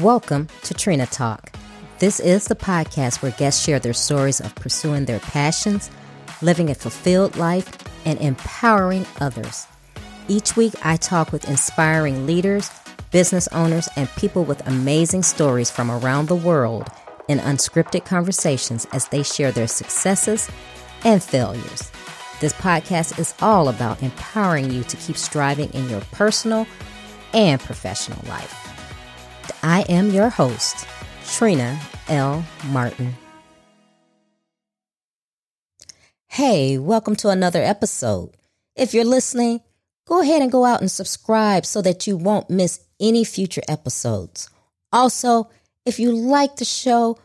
Welcome to Trina Talk. This is the podcast where guests share their stories of pursuing their passions, living a fulfilled life, and empowering others. Each week, I talk with inspiring leaders, business owners, and people with amazing stories from around the world in unscripted conversations as they share their successes and failures. This podcast is all about empowering you to keep striving in your personal and professional life. I am your host, Trina L. Martin. Hey, welcome to another episode. If you're listening, go ahead and go out and subscribe so that you won't miss any future episodes. Also, if you like the show,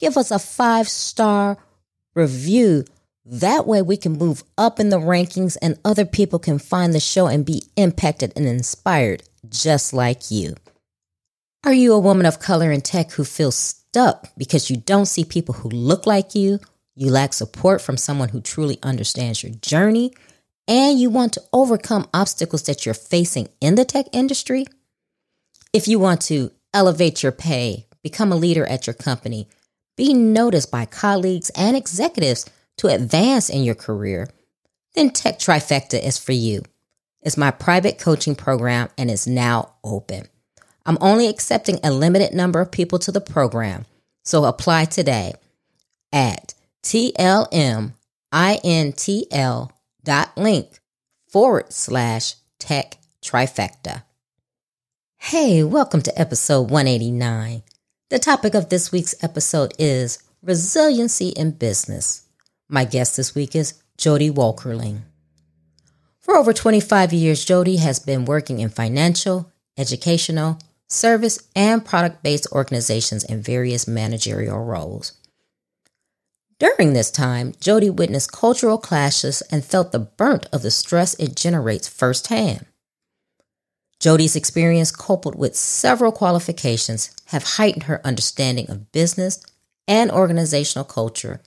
give us a five star review. That way we can move up in the rankings and other people can find the show and be impacted and inspired just like you. Are you a woman of color in tech who feels stuck because you don't see people who look like you? You lack support from someone who truly understands your journey, and you want to overcome obstacles that you're facing in the tech industry? If you want to elevate your pay, become a leader at your company, be noticed by colleagues and executives to advance in your career, then Tech Trifecta is for you. It's my private coaching program and is now open. I'm only accepting a limited number of people to the program, so apply today at tlmintl.link forward slash tech trifecta. Hey, welcome to episode 189. The topic of this week's episode is resiliency in business. My guest this week is Jody Walkerling. For over 25 years, Jody has been working in financial, educational, service, and product based organizations in various managerial roles. During this time, Jody witnessed cultural clashes and felt the burnt of the stress it generates firsthand. Jody's experience, coupled with several qualifications, have heightened her understanding of business and organizational culture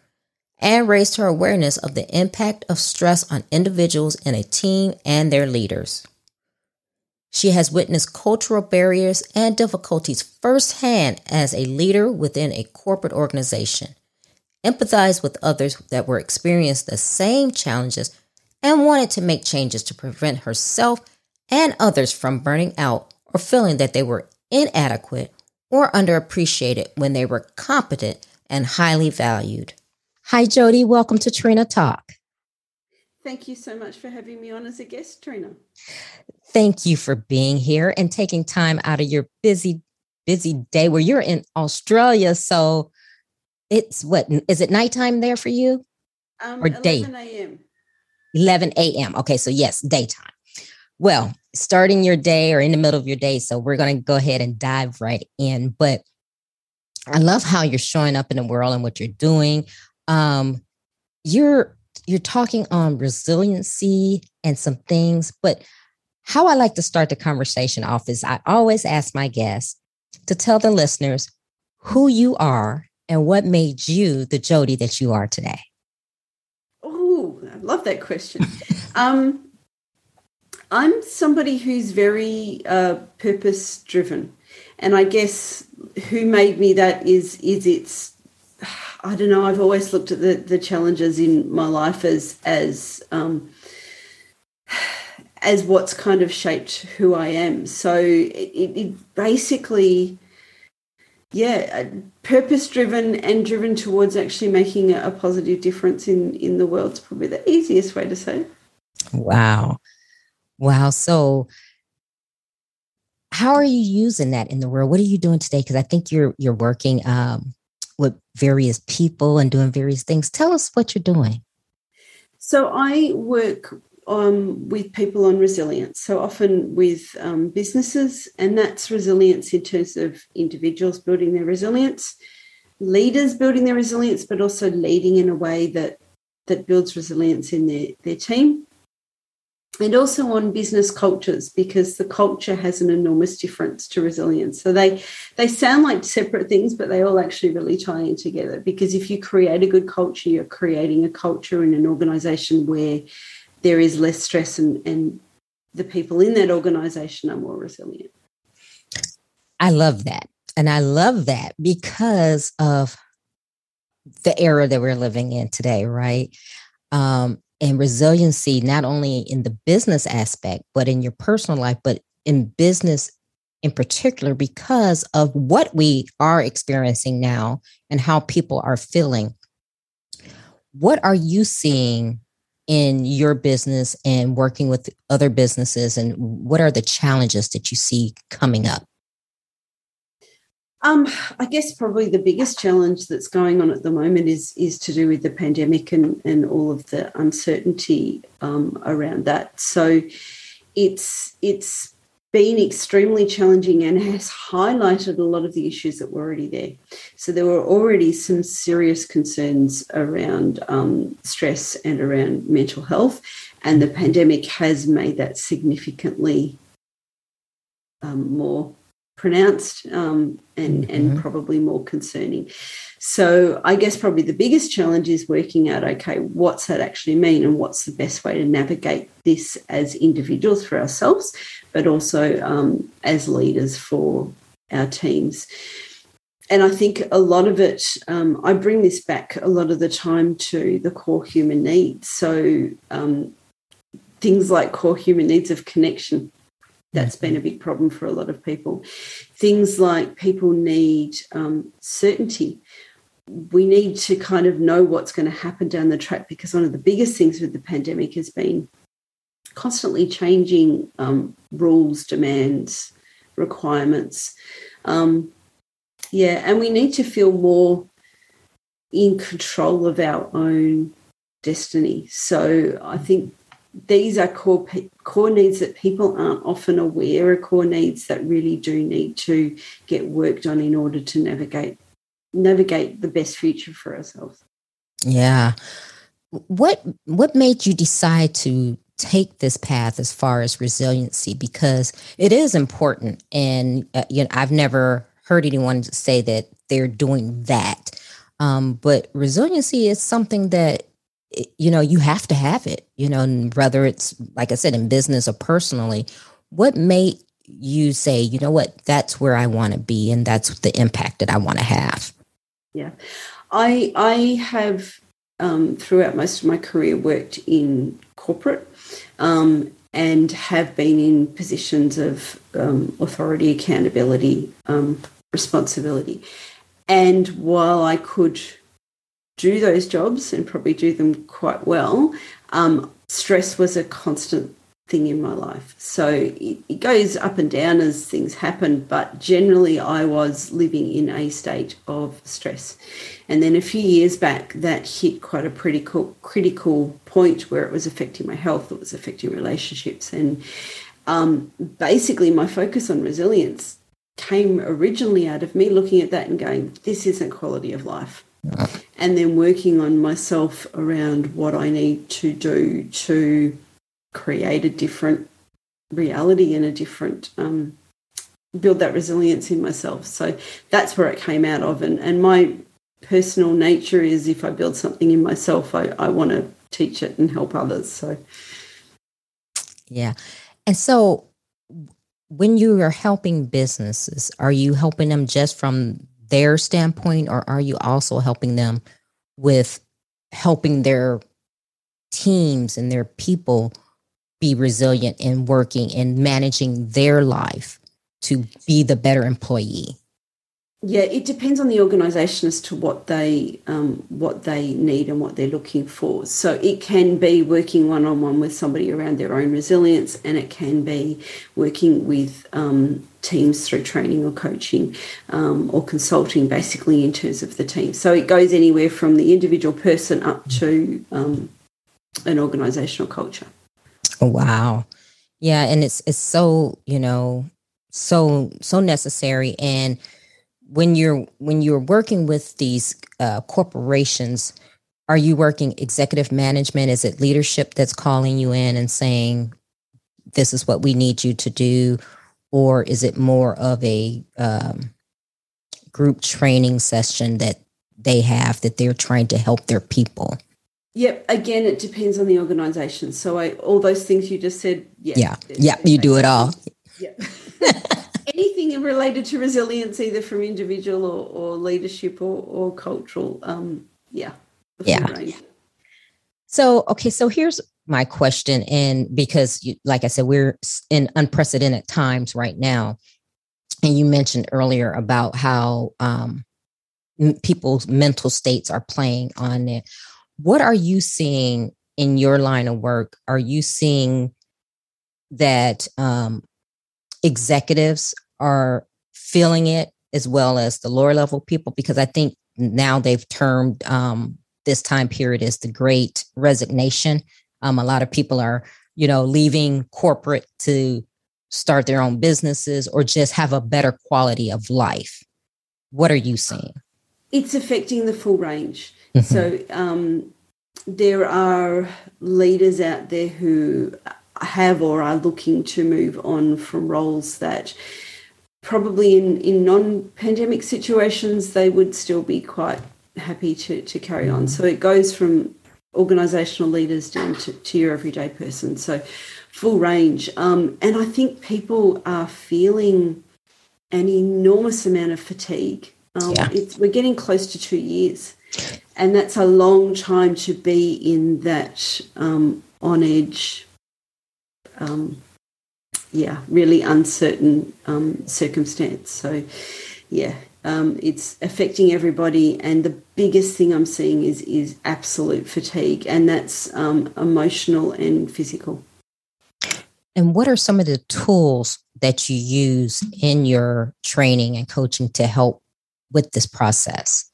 and raised her awareness of the impact of stress on individuals in a team and their leaders. She has witnessed cultural barriers and difficulties firsthand as a leader within a corporate organization, empathized with others that were experiencing the same challenges, and wanted to make changes to prevent herself and others from burning out or feeling that they were inadequate or underappreciated when they were competent and highly valued. Hi, Jody. Welcome to Trina Talk. Thank you so much for having me on as a guest, Trina. Thank you for being here and taking time out of your busy, busy day where you're in Australia. So it's what is it nighttime there for you? Um, or day? 11 a.m. 11 a.m. Okay, so yes, daytime. Well, starting your day or in the middle of your day. So we're going to go ahead and dive right in. But I love how you're showing up in the world and what you're doing. Um, you're you're talking on resiliency and some things, but how I like to start the conversation off is I always ask my guests to tell the listeners who you are and what made you the Jody that you are today. Oh, I love that question. um, I'm somebody who's very uh, purpose driven, and I guess who made me that is is it's I don't know. I've always looked at the the challenges in my life as as um, as what's kind of shaped who I am. So it, it basically, yeah, uh, purpose driven and driven towards actually making a positive difference in in the world is probably the easiest way to say. Wow, wow. So how are you using that in the world? What are you doing today? Because I think you're you're working um, with various people and doing various things. Tell us what you're doing. So I work um, with people on resilience. So often with um, businesses, and that's resilience in terms of individuals building their resilience, leaders building their resilience, but also leading in a way that that builds resilience in their, their team. And also on business cultures, because the culture has an enormous difference to resilience. So they they sound like separate things, but they all actually really tie in together. Because if you create a good culture, you're creating a culture in an organization where there is less stress and, and the people in that organization are more resilient. I love that. And I love that because of the era that we're living in today, right? Um, and resiliency, not only in the business aspect, but in your personal life, but in business in particular, because of what we are experiencing now and how people are feeling. What are you seeing in your business and working with other businesses and what are the challenges that you see coming up um, I guess probably the biggest challenge that's going on at the moment is is to do with the pandemic and and all of the uncertainty um, around that. So it's it's been extremely challenging and has highlighted a lot of the issues that were already there. So there were already some serious concerns around um, stress and around mental health, and the pandemic has made that significantly um, more pronounced um, and mm-hmm. and probably more concerning. So I guess probably the biggest challenge is working out okay, what's that actually mean, and what's the best way to navigate this as individuals for ourselves, but also um, as leaders for our teams. And I think a lot of it, um, I bring this back a lot of the time to the core human needs. So um, things like core human needs of connection, that's been a big problem for a lot of people. Things like people need um, certainty. We need to kind of know what's going to happen down the track because one of the biggest things with the pandemic has been constantly changing um, rules, demands, requirements. Um, yeah, and we need to feel more in control of our own destiny. So I think these are core core needs that people aren't often aware are core needs that really do need to get worked on in order to navigate navigate the best future for ourselves. Yeah. What what made you decide to take this path as far as resiliency because it is important and uh, you know I've never heard anyone say that they're doing that. Um, but resiliency is something that you know you have to have it you know and whether it's like i said in business or personally what made you say you know what? That's where i want to be and that's the impact that i want to have yeah. I i have um, throughout most of my career worked in corporate um, and have been in positions of um, authority accountability um, responsibility. And while i could do those jobs and probably do them quite well, um, stress was a constant thing in my life. So it, it, goes up and down as things happen, but generally I was living in a state of stress. And then a few years back, that hit quite a critical critical point where it was affecting my health, it was affecting relationships, and um, basically my focus on resilience came originally out of me looking at that and going, "This isn't quality of life." And then working on myself around what I need to do to create a different reality and a different um, build that resilience in myself. So that's where it came out of. And, and my personal nature is if I build something in myself, I, I want to teach it and help others. So, yeah. And so when you are helping businesses, are you helping them just from their standpoint, or are you also helping them with helping their teams and their people be resilient and working and managing their life to be the better employee? Yeah, it depends on the organisation as to what they um, what they need and what they're looking for. So it can be working one on one with somebody around their own resilience, and it can be working with um, teams through training or coaching um, or consulting, basically in terms of the team. So it goes anywhere from the individual person up to um, an organisational culture. Oh, wow, yeah, and it's it's so you know so so necessary and when you're when you're working with these uh, corporations are you working executive management is it leadership that's calling you in and saying this is what we need you to do or is it more of a um, group training session that they have that they're trying to help their people Yep. Again, it depends on the organisation. So I, all those things you just said. Yeah. Yeah. yeah you do it all. Yep. anything related to resilience, either from individual or, or leadership or, or cultural. Um, yeah. Yeah. Range. So, okay, so here's my question. And because, you, like I said, we're in unprecedented times right now. And you mentioned earlier about how um, people's mental states are playing on it. What are you seeing in your line of work? Are you seeing that um, executives are feeling it as well as the lower level people? Because I think now they've termed um, this time period as the great resignation. Um, a lot of people are, you know, leaving corporate to start their own businesses or just have a better quality of life. What are you seeing? It's affecting the full range. Mm-hmm. So um, there are leaders out there who have or are looking to move on from roles that probably in, in non-pandemic situations they would still be quite happy to, to carry on. So it goes from organisational leaders down to, to your everyday person. So full range. Um, and I think people are feeling an enormous amount of fatigue. Um, yeah. we're getting close to two years. And that's a long time to be in that um, on edge, um, yeah, really uncertain um, circumstance. So, yeah, um, it's affecting everybody. And the biggest thing I'm seeing is is absolute fatigue, and that's um, emotional and physical. And what are some of the tools that you use in your training and coaching to help with this process?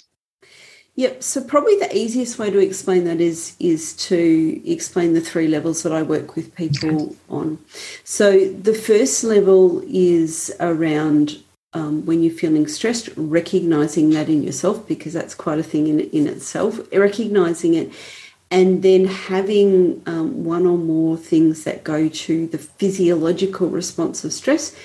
Yep. So probably the easiest way to explain that is is to explain the three levels that I work with people okay. on. So the first level is around um, when you're feeling stressed, recognizing that in yourself because that's quite a thing in in itself. Recognizing it, and then having um, one or more things that go to the physiological response of stress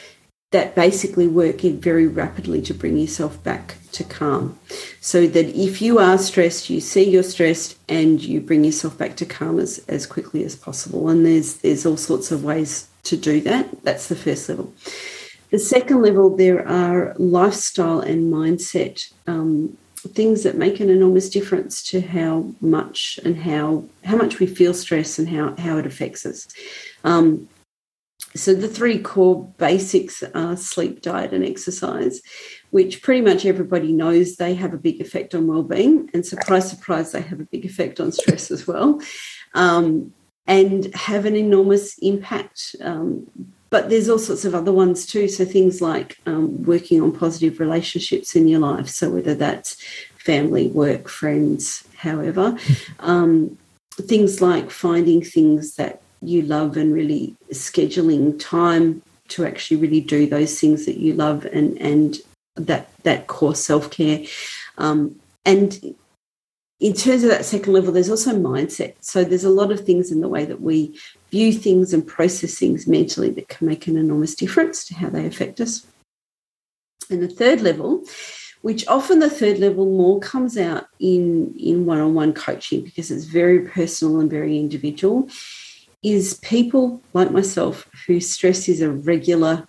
that basically work in very rapidly to bring yourself back to calm. So that if you are stressed, you see you're stressed and you bring yourself back to calm as, as quickly as possible. And there's there's all sorts of ways to do that. That's the first level. The second level, there are lifestyle and mindset um, things that make an enormous difference to how much and how how much we feel stress and how how it affects us. Um, so the three core basics are sleep, diet, and exercise, which pretty much everybody knows they have a big effect on well-being, and surprise, surprise, they have a big effect on stress as well, um, and have an enormous impact. Um, but there's all sorts of other ones too. So things like um, working on positive relationships in your life. So whether that's family, work, friends, however, um, things like finding things that you love and really scheduling time to actually really do those things that you love and and that that core self-care um, and in terms of that second level there's also mindset so there's a lot of things in the way that we view things and process things mentally that can make an enormous difference to how they affect us. And the third level which often the third level more comes out in in one-on-one coaching because it's very personal and very individual is people like myself whose stress is a regular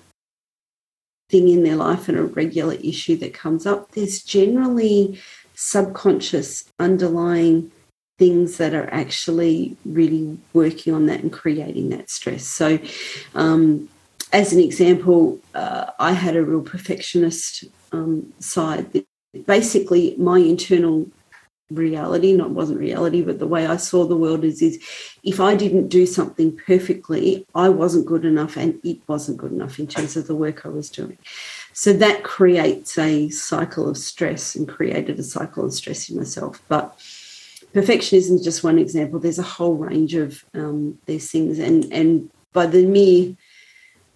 thing in their life and a regular issue that comes up, there's generally subconscious underlying things that are actually really working on that and creating that stress. So, um, as an example, uh, I had a real perfectionist um, side. Basically, my internal reality not wasn't reality but the way i saw the world is is if i didn't do something perfectly i wasn't good enough and it wasn't good enough in terms of the work i was doing so that creates a cycle of stress and created a cycle of stress in myself but perfectionism is just one example there's a whole range of um, these things and and by the mere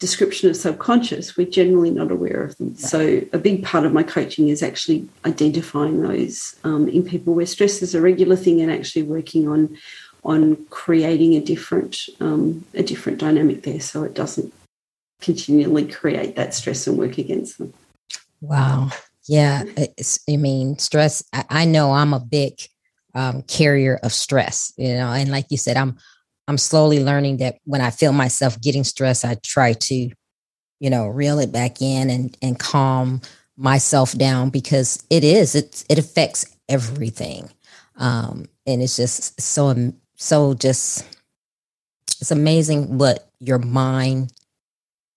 description of subconscious, we're generally not aware of them. So, a big part of my coaching is actually identifying those um, in people where stress is a regular thing and actually working on on creating a different um, a different dynamic there, so it doesn't continually create that stress and work against them. Wow. Yeah. I mean, stress. I, I know I'm a big um, carrier of stress, you know, and like you said, I'm I'm slowly learning that when I feel myself getting stressed, I try to, you know, reel it back in and, and calm myself down because it is, it, it affects everything. Um, and it's just so, so just, it's amazing what your mind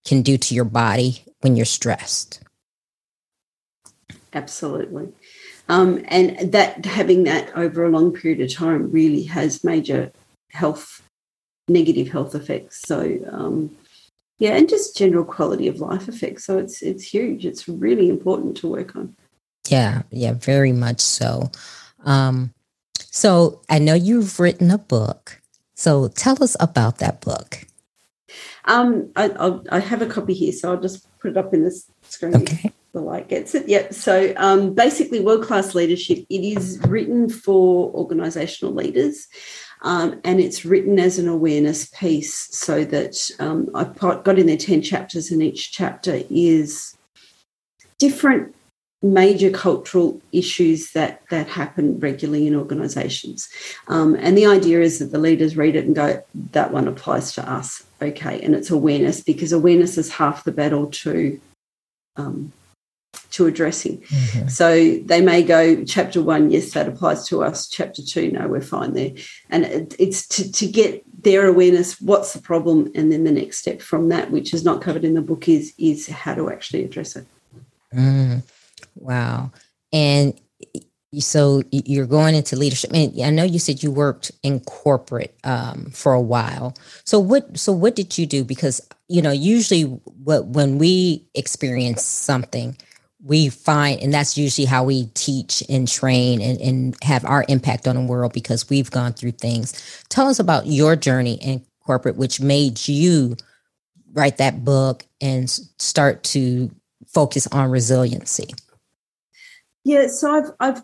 can do to your body when you're stressed. Absolutely. Um, and that having that over a long period of time really has major health, negative health effects. So, um, yeah, and just general quality of life effects. So it's it's huge. It's really important to work on. Yeah, yeah, very much so. Um, so I know you've written a book. So tell us about that book. Um, I, I'll, I have a copy here, so I'll just put it up in the screen. Okay. The light gets it. Yep. So um, basically, world class leadership. It is written for organisational leaders. Um, and it's written as an awareness piece so that um, I've got in there 10 chapters, and each chapter is different major cultural issues that that happen regularly in organizations um, and the idea is that the leaders read it and go that one applies to us okay and it's awareness because awareness is half the battle to um, to addressing. Mm-hmm. So they may go chapter one, yes, that applies to us. Chapter two, no, we're fine there. And it, it's to, to get their awareness, what's the problem, and then the next step from that, which is not covered in the book, is is how to actually address it. Mm, wow. And so you're going into leadership and i know you said you worked in corporate um, for a while so what so what did you do because you know usually what when we experience something we find, and that's usually how we teach and train and, and have our impact on the world because we've gone through things. Tell us about your journey in corporate, which made you write that book and start to focus on resiliency. Yeah, so I've I've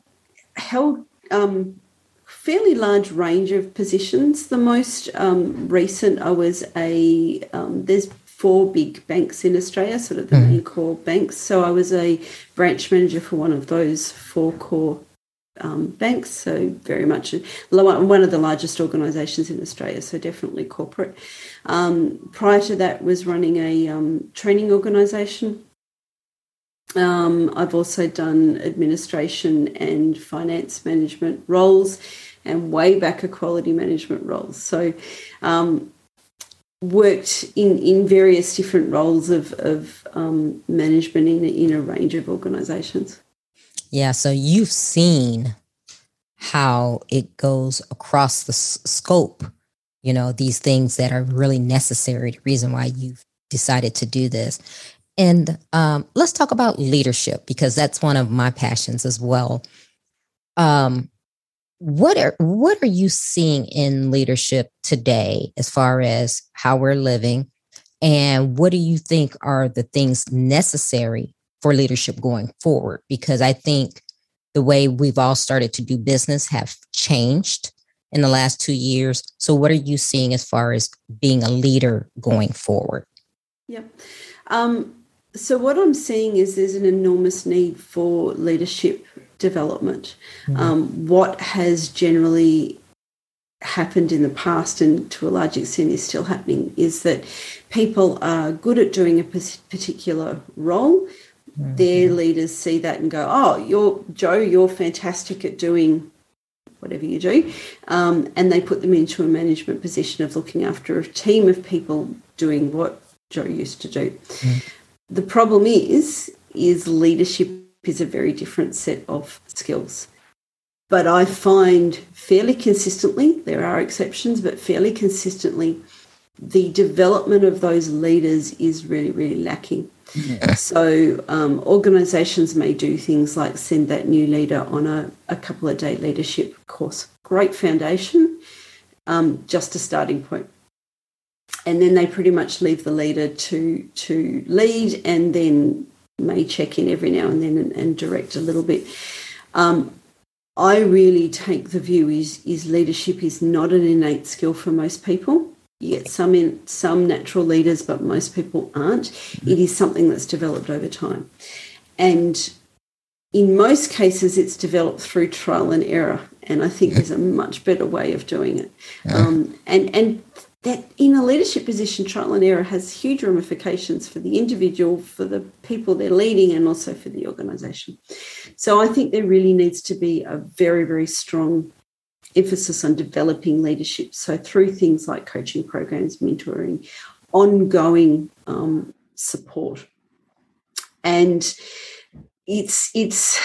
held um, fairly large range of positions. The most um, recent, I was a um, there's four big banks in Australia, sort of the mm. main core banks. So I was a branch manager for one of those four core um, banks. So very much one of the largest organisations in Australia. So definitely corporate. Um, prior to that, was running a um, training organisation. Um, I've also done administration and finance management roles, and way back a quality management roles. So um, worked in, in various different roles of, of um, management in, in a range of organizations. Yeah, so you've seen how it goes across the s- scope, you know, these things that are really necessary, the reason why you've decided to do this. And um, let's talk about leadership because that's one of my passions as well. Um, what are what are you seeing in leadership today as far as how we're living? And what do you think are the things necessary for leadership going forward? Because i think the way we've all started to do business have changed in the last 2 years. So what are you seeing as far as being a leader going forward? Yep. Um, so what i'm seeing is there's an enormous need for leadership development. Mm-hmm. Um, what has generally happened in the past and to a large extent is still happening is that people are good at doing a particular role. Mm-hmm. Their leaders see that and go, "Oh, you're Joe. You're fantastic at doing whatever you do," um, and they put them into a management position of looking after a team of people doing what Joe used to do. Mm-hmm. The problem is, is leadership is a very different set of skills. But I find fairly consistently, there are exceptions, but fairly consistently, the development of those leaders is really, really lacking. Yeah. So, um, organizations may do things like send that new leader on a, a couple of day leadership course. Great foundation, um, just a starting point. And then they pretty much leave the leader to to lead and then may check in every now and then and, and direct a little bit. Um, I really take the view is is leadership is not an innate skill for most people. You get some in some natural leaders, but most people aren't. It is something that's developed over time, and in most cases, it's developed through trial and error. And I think there's a much better way of doing it. Um, and and that in a leadership position, trial and error has huge ramifications for the individual, for the people they're leading, and also for the organization. So I think there really needs to be a very, very strong emphasis on developing leadership. So through things like coaching programs, mentoring, ongoing um, support. And it's it's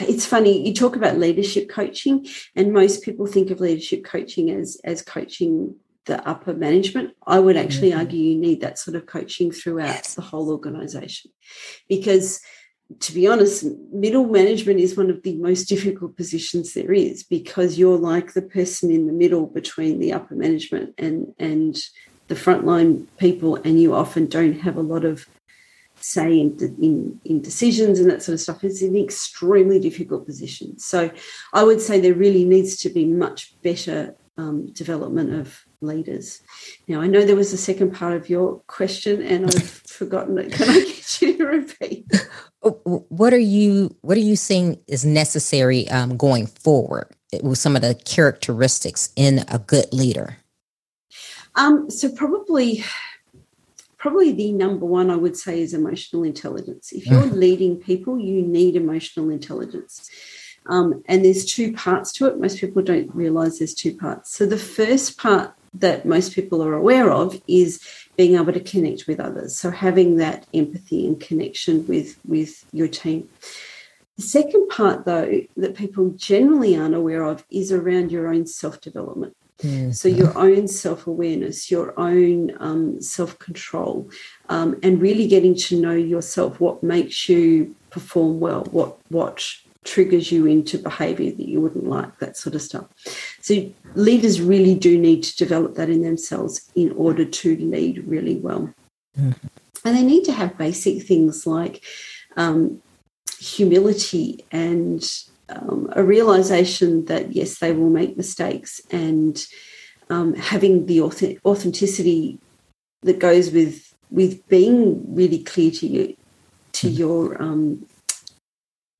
it's funny you talk about leadership coaching and most people think of leadership coaching as as coaching the upper management i would actually mm-hmm. argue you need that sort of coaching throughout yes. the whole organization because to be honest middle management is one of the most difficult positions there is because you're like the person in the middle between the upper management and and the frontline people and you often don't have a lot of say in, in, in decisions and that sort of stuff is an extremely difficult position. So I would say there really needs to be much better um, development of leaders. Now I know there was a second part of your question and I've forgotten it. Can I get you to repeat? What are you What are you saying is necessary um, going forward with some of the characteristics in a good leader? Um, so probably probably the number one I would say is emotional intelligence. If you're mm-hmm. leading people, you need emotional intelligence. Um, and there's two parts to it. Most people don't realize there's two parts. So the first part that most people are aware of is being able to connect with others. So having that empathy and connection with, with your team. The second part, though, that people generally aren't aware of is around your own self development. Mm-hmm. So, your own self awareness, your own um, self control, um, and really getting to know yourself, what makes you perform well, what, what triggers you into behavior that you wouldn't like, that sort of stuff. So, leaders really do need to develop that in themselves in order to lead really well. Mm-hmm. And they need to have basic things like um, humility and um, a realization that yes, they will make mistakes, and um, having the authenticity that goes with with being really clear to you to mm. your um,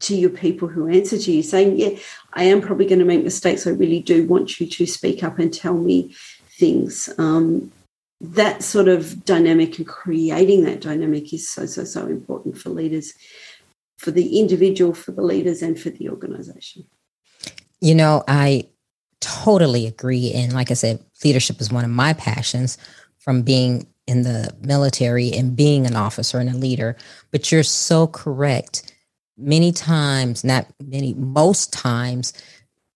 to your people who answer to you, saying, "Yeah, I am probably going to make mistakes. I really do want you to speak up and tell me things." Um, that sort of dynamic and creating that dynamic is so so so important for leaders for the individual, for the leaders, and for the organization. You know, I totally agree. And like I said, leadership is one of my passions from being in the military and being an officer and a leader. But you're so correct. Many times, not many, most times,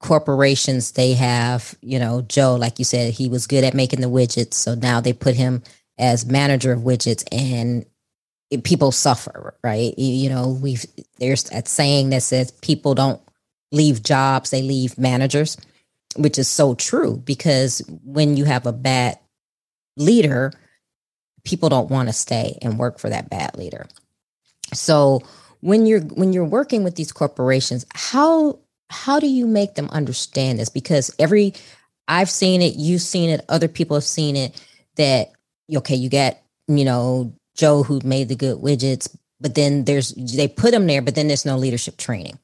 corporations they have you know joe like you said he was good at making the widgets so now they put him as manager of widgets and people suffer, right? You, you know, we've there's that saying that says people don't leave jobs, they leave managers, which is so true because when you have a bad leader, people don't want to stay and work for that bad leader. So when you're when you're working with these corporations, how how do you make them understand this? Because every I've seen it, you've seen it, other people have seen it that okay, you get, you know, Joe who made the good widgets, but then there's they put them there, but then there's no leadership training.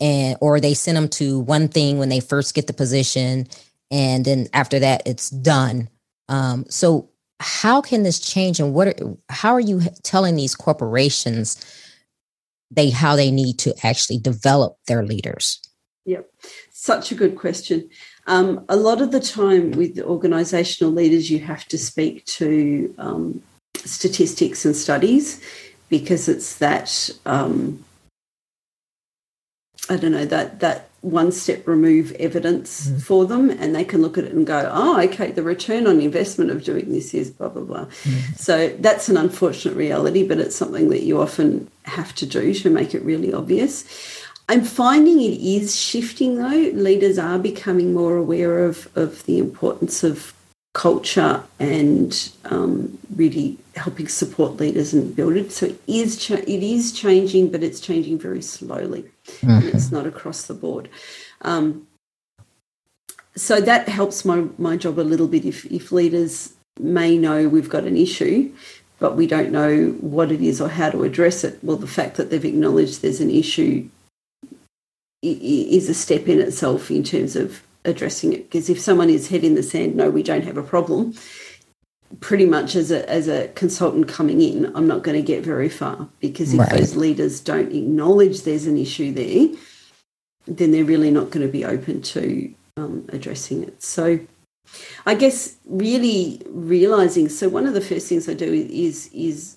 And or they send them to one thing when they first get the position, and then after that it's done. Um, so how can this change and what are, how are you telling these corporations they how they need to actually develop their leaders? Yep, such a good question. Um, a lot of the time with organizational leaders, you have to speak to um, statistics and studies because it's that um, I don't know that that one step remove evidence mm. for them, and they can look at it and go, "Oh, okay, the return on investment of doing this is blah blah blah." Mm. So that's an unfortunate reality, but it's something that you often have to do to make it really obvious. I'm finding it is shifting though. Leaders are becoming more aware of of the importance of culture and um, really helping support leaders and build it. So it is cha- it is changing, but it's changing very slowly, mm-hmm. and it's not across the board. Um, so that helps my my job a little bit. If if leaders may know we've got an issue, but we don't know what it is or how to address it. Well, the fact that they've acknowledged there's an issue is a step in itself in terms of addressing it. Because if someone is head in the sand, no, we don't have a problem. Pretty much as a as a consultant coming in, I'm not going to get very far because if right. those leaders don't acknowledge there's an issue there, then they're really not going to be open to um, addressing it. So, I guess really realizing. So one of the first things I do is is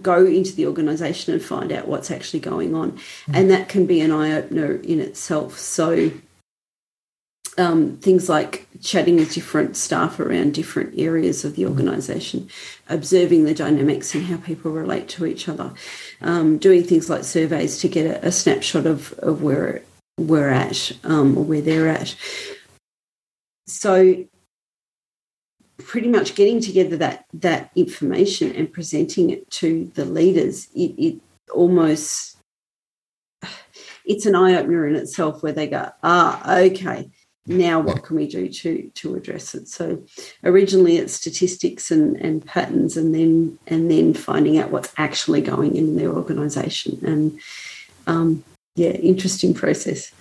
go into the organization and find out what's actually going on. Mm-hmm. And that can be an eye opener in itself. So, um, things like chatting with different staff around different areas of the mm-hmm. organization, observing the dynamics and how people relate to each other, um, doing things like surveys to get a, a snapshot of, of where we're at um, or where they're at. So pretty much getting together that that information and presenting it to the leaders, it, it almost it's an eye opener in itself where they go, ah, okay, now what can we do to to address it? So originally it's statistics and, and patterns and then and then finding out what's actually going in their organization. And um, yeah, interesting process.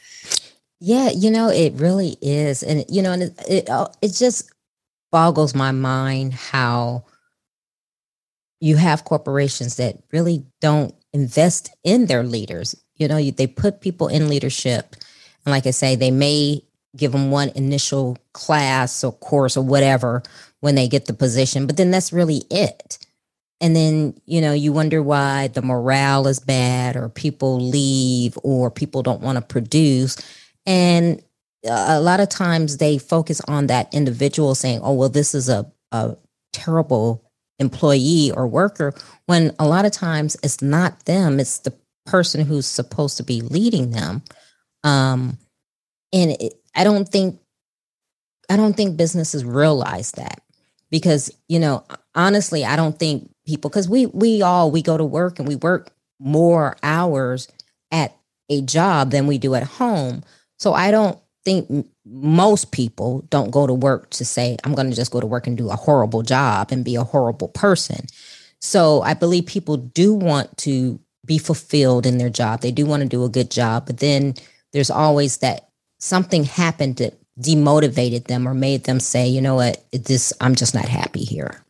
Yeah, you know, it really is. And you know, and it it, it just boggles my mind how you have corporations that really don't invest in their leaders. You know, they put people in leadership. And like I say, they may give them one initial class or course or whatever when they get the position, but then that's really it. And then, you know, you wonder why the morale is bad or people leave or people don't want to produce. And a lot of times they focus on that individual saying, oh, well, this is a, a terrible employee or worker, when a lot of times it's not them, it's the person who's supposed to be leading them. Um, and it, I don't think, I don't think businesses realize that because, you know, honestly, I don't think people, because we, we all, we go to work and we work more hours at a job than we do at home. So I don't think most people don't go to work to say, I'm going to just go to work and do a horrible job and be a horrible person. So I believe people do want to be fulfilled in their job. They do want to do a good job, but then there's always that something happened that demotivated them or made them say, you know what, this I'm just not happy here.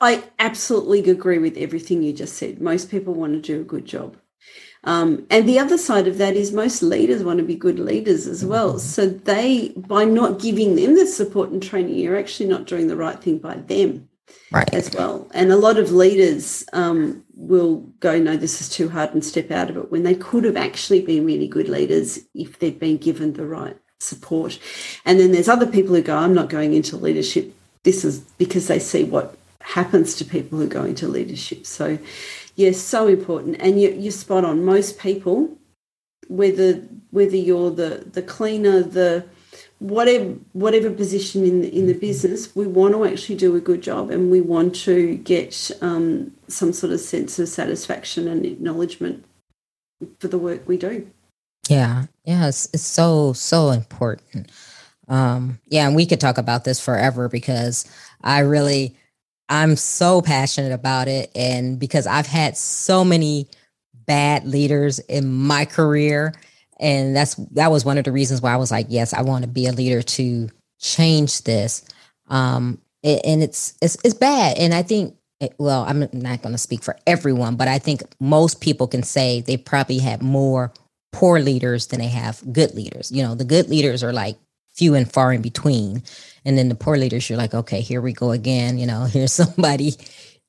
I absolutely agree with everything you just said. Most people want to do a good job. Um, and the other side of that is most leaders want to be good leaders as well. Mm-hmm. So they, by not giving them the support and training, you're actually not doing the right thing by them right. as well. And a lot of leaders um, will go, no, this is too hard and step out of it when they could have actually been really good leaders if they'd been given the right support. And then there's other people who go, I'm not going into leadership. This is because they see what happens to people who go into leadership. So yes, so important. And you, you're spot on. Most people, whether whether you're the the cleaner, the whatever whatever position in the, in the business, we want to actually do a good job, and we want to get um, some sort of sense of satisfaction and acknowledgement for the work we do. Yeah, yeah, it's, it's so so important. Um, yeah, and we could talk about this forever because I really I'm so passionate about it. And because I've had so many bad leaders in my career. And that's that was one of the reasons why I was like, yes, I want to be a leader to change this. Um, and it's it's it's bad. And I think well, I'm not going to speak for everyone, but I think most people can say they probably have more poor leaders than they have good leaders. You know, the good leaders are like few and far in between. And then the poor leaders, you're like, okay, here we go again. You know, here's somebody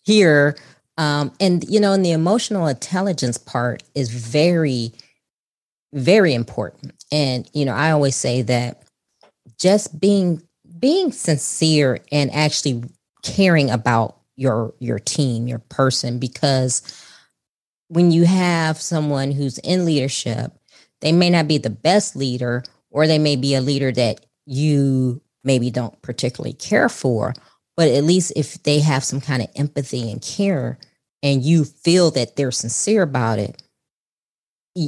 here. Um, and, you know, and the emotional intelligence part is very, very important. And, you know, I always say that just being being sincere and actually caring about your your team, your person, because when you have someone who's in leadership, they may not be the best leader, or they may be a leader that you maybe don't particularly care for, but at least if they have some kind of empathy and care and you feel that they're sincere about it,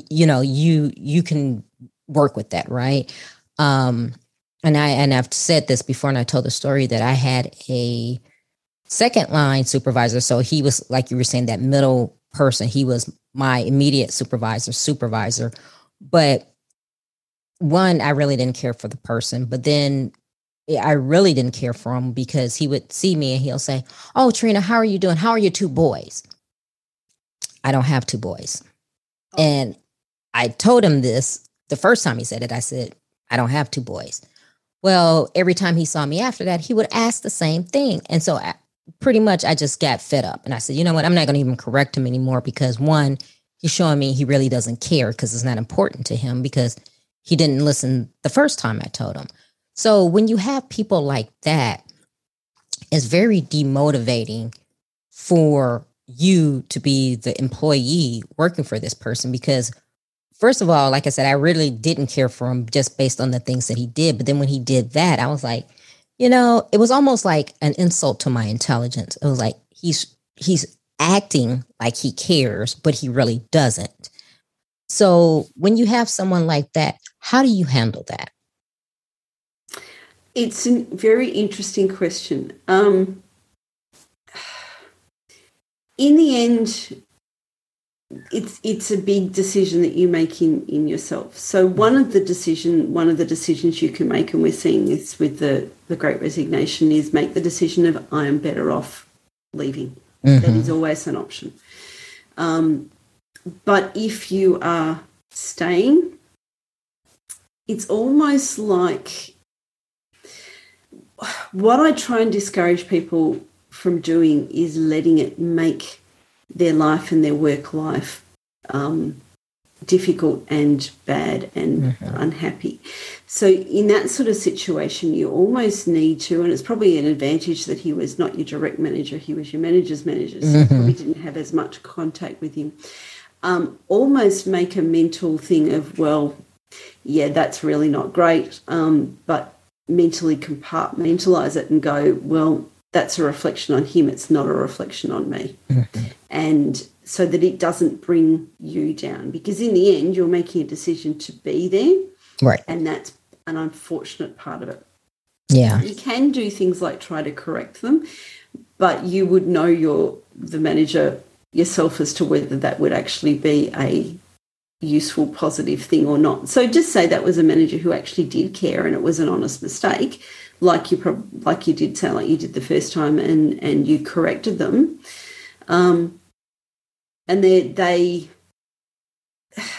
you know, you you can work with that, right? Um and I and I've said this before and I told the story that I had a second line supervisor. So he was like you were saying that middle person. He was my immediate supervisor, supervisor. But one, I really didn't care for the person, but then I really didn't care for him because he would see me and he'll say, Oh, Trina, how are you doing? How are your two boys? I don't have two boys. Oh. And I told him this the first time he said it. I said, I don't have two boys. Well, every time he saw me after that, he would ask the same thing. And so I, pretty much I just got fed up. And I said, you know what? I'm not going to even correct him anymore because one, he's showing me he really doesn't care because it's not important to him because he didn't listen the first time I told him. So when you have people like that, it's very demotivating for you to be the employee working for this person because first of all like i said i really didn't care for him just based on the things that he did. But then when he did that i was like you know it was almost like an insult to my intelligence. It was like he's he's acting like he cares but he really doesn't. So when you have someone like that how do you handle that? It's a very interesting question. Um in the end, it's it's a big decision that you make in in yourself. So one of the decision one of the decisions you can make, and we're seeing this with the the Great Resignation, is make the decision of I am better off leaving. Mm-hmm. That is always an option. Um, but if you are staying, it's almost like what I try and discourage people from doing is letting it make their life and their work life um, difficult and bad and mm-hmm. unhappy. So, in that sort of situation, you almost need to, and it's probably an advantage that he was not your direct manager, he was your manager's manager, so mm-hmm. probably didn't have as much contact with him. Um, almost make a mental thing of, well, yeah, that's really not great, um, but mentally compartmentalize it and go, well, that's a reflection on him, it's not a reflection on me. Mm-hmm. And so that it doesn't bring you down because in the end, you're making a decision to be there. Right. And that's an unfortunate part of it. Yeah. You can do things like try to correct them, but you would know your the manager yourself as to whether that would actually be a useful positive thing or not. So just say that was a manager who actually did care and it was an honest mistake like you pro- like you did sound like you did the first time, and and you corrected them. Um, and they they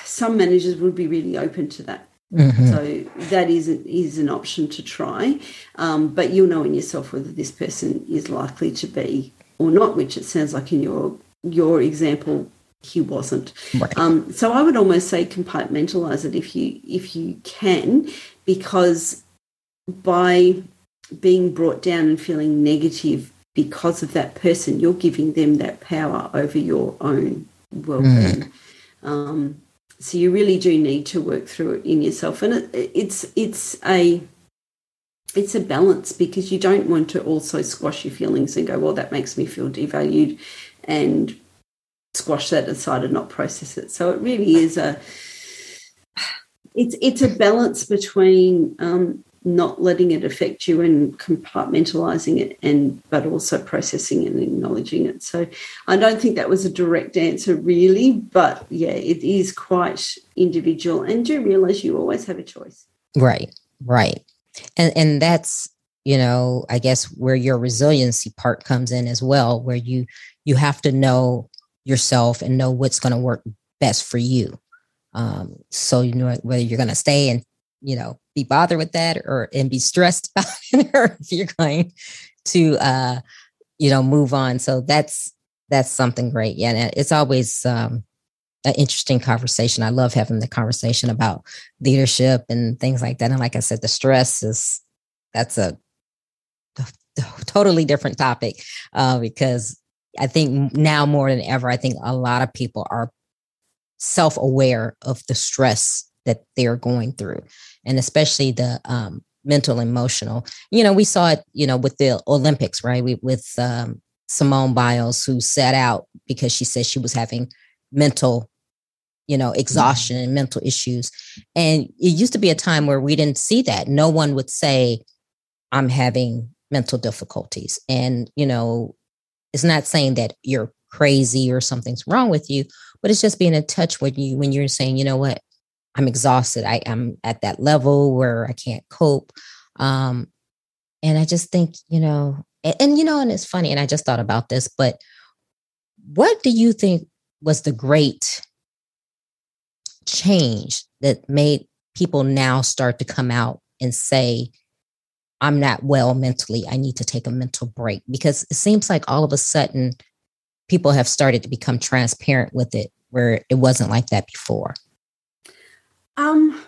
some managers would be really open to that. Mm-hmm. So that is is an option to try, um, but you'll know in yourself whether this person is likely to be or not. Which it sounds like in your your example he wasn't. Right. Um, so I would almost say compartmentalize it if you if you can, because by being brought down and feeling negative because of that person, you're giving them that power over your own well-being. Mm. Um, so you really do need to work through it in yourself, and it, it's it's a it's a balance because you don't want to also squash your feelings and go, well, that makes me feel devalued, and squash that aside and not process it. So it really is a it's it's a balance between um, not letting it affect you and compartmentalizing it and but also processing and acknowledging it. So i don't think that was a direct answer really but yeah it is quite individual. And do realize you always have a choice. Right right. And and that's you know i guess where your resiliency part comes in as well where you you have to know yourself and know what's going to work best for you. Um so you know whether you're going to stay and you know be bothered with that or and be stressed about it or if you're going to uh you know move on. So that's that's something great. Yeah and it's always um an interesting conversation. I love having the conversation about leadership and things like that. And like i said the stress is that's a, totally different topic uh, because i think now more than ever i think a lot of people are self-aware of the stress that they're going through and especially the um, mental emotional. You know we saw it you know with the olympics right? We, with um, simone biles who sat out because she said she was having mental you know exhaustion mm-hmm. and mental issues. And it used to be a time where we didn't see that. No one would say i'm having mental difficulties. And you know it's not saying that you're crazy or something's wrong with you but it's just being in touch with you when you're saying you know what I'm exhausted. I, am at that level where I can't cope. Um, and I just think, you know, and, and you know, and it's funny, and I just thought about this, but what do you think was the great change that made people now start to come out and say, I'm not well mentally. I need to take a mental break because it seems like all of a sudden people have started to become transparent with it where it wasn't like that before. Um,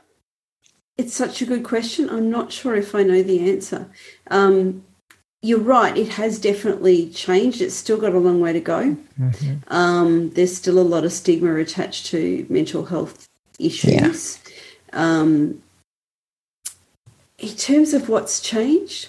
it's such a good question. I'm not sure if I know the answer. Um, you're right. It has definitely changed. It's still got a long way to go. Mm-hmm. Um, there's still a lot of stigma attached to mental health issues. Yeah. Um, in terms of what's changed,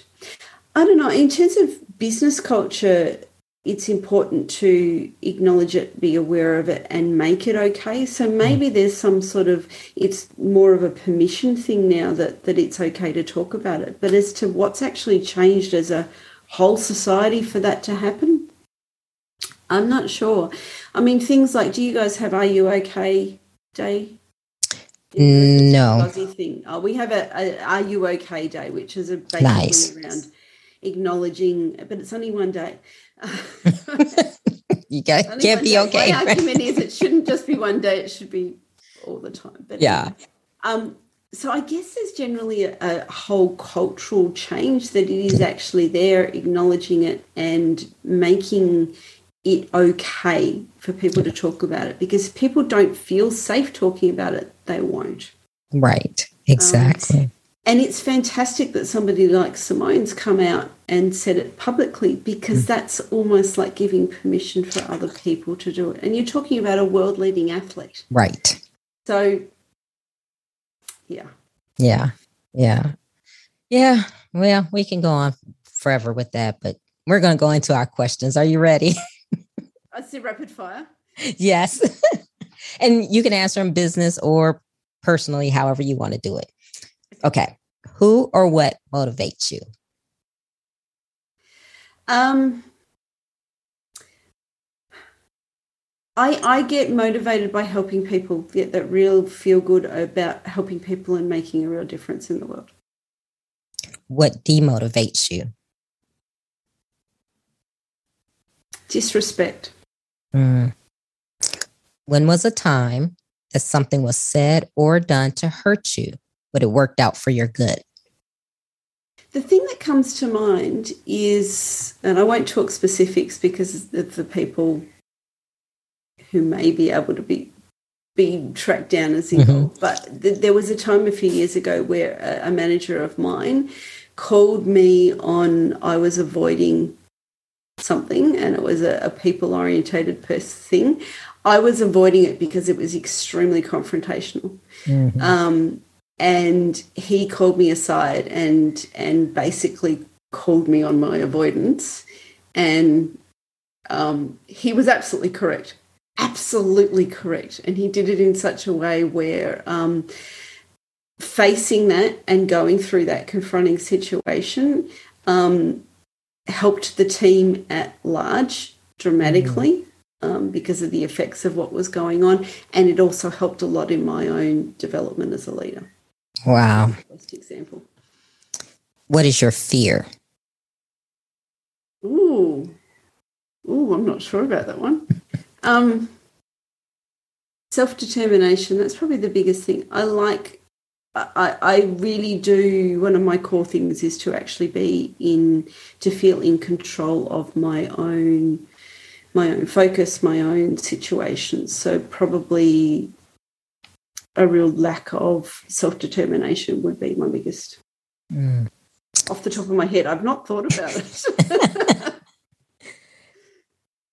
I don't know. In terms of business culture, it's important to acknowledge it, be aware of it, and make it okay. So maybe mm. there's some sort of it's more of a permission thing now that that it's okay to talk about it. But as to what's actually changed as a whole society for that to happen, I'm not sure. I mean, things like, do you guys have "Are You Okay" day? No. Thing. Oh, we have a, a "Are You Okay" day, which is a basically nice. around acknowledging, but it's only one day. you can't, can't be okay. My argument is it shouldn't just be one day; it should be all the time. But yeah. Um, so I guess there's generally a, a, whole cultural change that it is actually there, acknowledging it and making it okay for people to talk about it. Because people don't feel safe talking about it, they won't. Right. Exactly. Um, and it's fantastic that somebody like Simone's come out and said it publicly because mm. that's almost like giving permission for other people to do it. And you're talking about a world leading athlete. Right. So, yeah. Yeah. Yeah. Yeah. Well, we can go on forever with that, but we're going to go into our questions. Are you ready? I see rapid fire. Yes. and you can answer in business or personally, however you want to do it. Okay. Who or what motivates you? Um, I I get motivated by helping people get that real feel good about helping people and making a real difference in the world. What demotivates you? Disrespect. Mm. When was a time that something was said or done to hurt you? But it worked out for your good? The thing that comes to mind is, and I won't talk specifics because of the people who may be able to be be tracked down as evil. Mm-hmm. But th- there was a time a few years ago where a, a manager of mine called me on I was avoiding something and it was a, a people orientated thing. I was avoiding it because it was extremely confrontational. Mm-hmm. Um, and he called me aside and and basically called me on my avoidance. And um, he was absolutely correct absolutely correct. And he did it in such a way where um, facing that and going through that confronting situation um, helped the team at large dramatically mm. Um, because of the effects of what was going on. And it also helped a lot in my own development as a leader Wow. Best example. What is your fear? Ooh. Ooh, I'm not sure about that one. Um, Self determination, that's probably the biggest thing. I like, I, I really do, one of my core things is to actually be in, to feel in control of my own, my own focus, my own situations. So probably a real lack of self determination would be my biggest. Mm. Off the top of my head, I've not thought about it.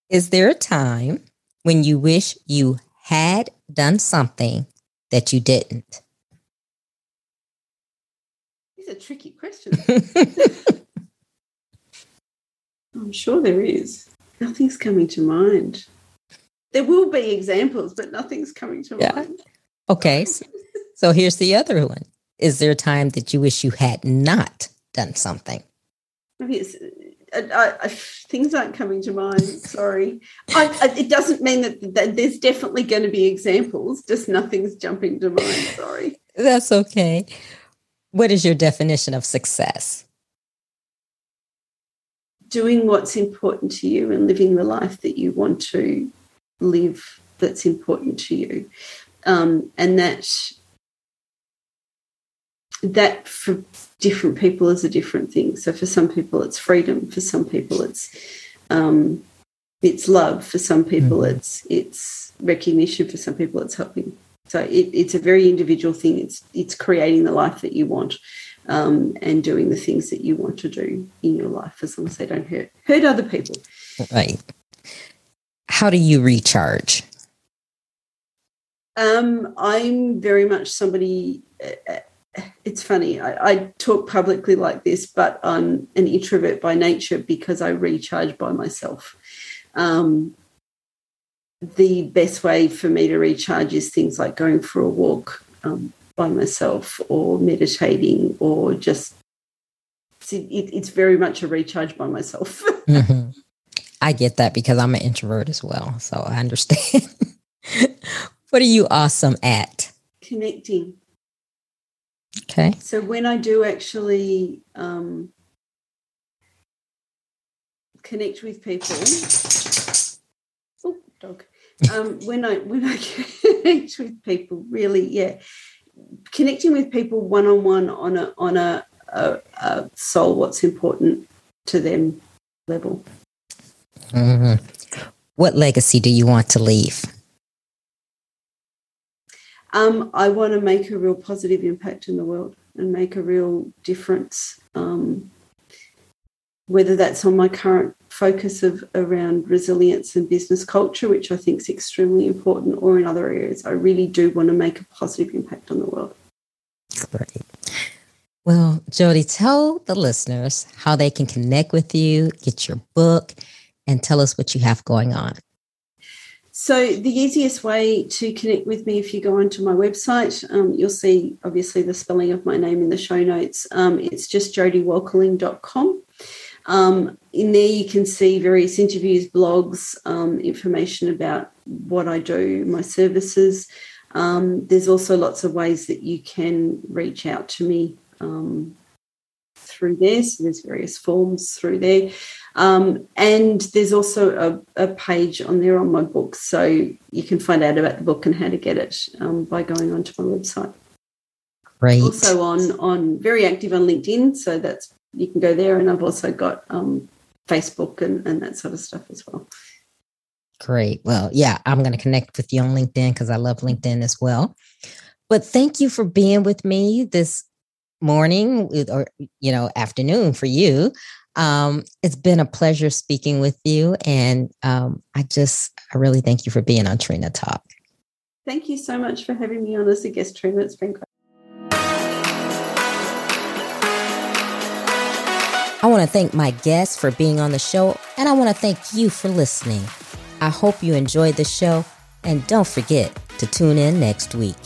Is there a time when you wish you had done something that you didn't? These are tricky questions. I'm sure there is. Nothing's coming to mind. There will be examples, but nothing's coming to yeah. mind. Okay. So here's the other one. Is there a time that you wish you had not done something? It's I, I, things aren't coming to mind. Sorry. it doesn't mean that, that there's definitely going to be examples, just nothing's jumping to mind. Sorry. That's okay. What is your definition of success? Doing what's important to you and living the life that you want to live that's important to you. Um, and that that for different people is a different thing. So for some people it's freedom, for some people it's um, it's love, for some people mm-hmm. it's it's recognition, for some people it's helping. So it, it's a very individual thing. It's it's creating the life that you want. Um, and doing the things that you want to do in your life as long as they don't hurt hurt other people. Right. How do you recharge? Um, I'm very much somebody. Uh, it's funny. I, I, talk publicly like this, but I'm an introvert by nature because I recharge by myself. Um, the best way for me to recharge is things like going for a walk um, by myself, or meditating, or just. It, it's very much a recharge by myself. mm-hmm. I get that because I'm an introvert as well, so I understand. what are you awesome at? Connecting Okay. So when I do actually um, connect with people, oh dog. Um, when I when I connect with people, really, yeah, connecting with people one on one on a on a, a, a, soul, what's important to them level. Mm-hmm. What legacy do you want to leave? Um, I want to make a real positive impact in the world and make a real difference. Um, whether that's on my current focus of around resilience and business culture, which I think is extremely important, or in other areas, I really do want to make a positive impact on the world. Great. Well, Jody, tell the listeners how they can connect with you, get your book, and tell us what you have going on. So, the easiest way to connect with me, if you go onto my website, um, you'll see obviously the spelling of my name in the show notes. Um, it's just jodywalkerling.com. Um, in there, you can see various interviews, blogs, um, information about what I do, my services. Um, there's also lots of ways that you can reach out to me um, through there. So, there's various forms through there. Um, and there's also a, a, page on there on my book, so you can find out about the book and how to get it um, by going onto my website. Great. Also on on very active on LinkedIn, so that's you can go there, and I've also got um, Facebook and, and that sort of stuff as well. Great. Well, yeah, I'm going to connect with you on LinkedIn because I love LinkedIn as well. But thank you for being with me this morning or you know afternoon for you um, it's been a pleasure speaking with you. And um, I just, I really thank you for being on Trina Talk. Thank you so much for having me on as a guest, Trina. It's been great. I want to thank my guests for being on the show, and I want to thank you for listening. I hope you enjoyed the show, and don't forget to tune in next week.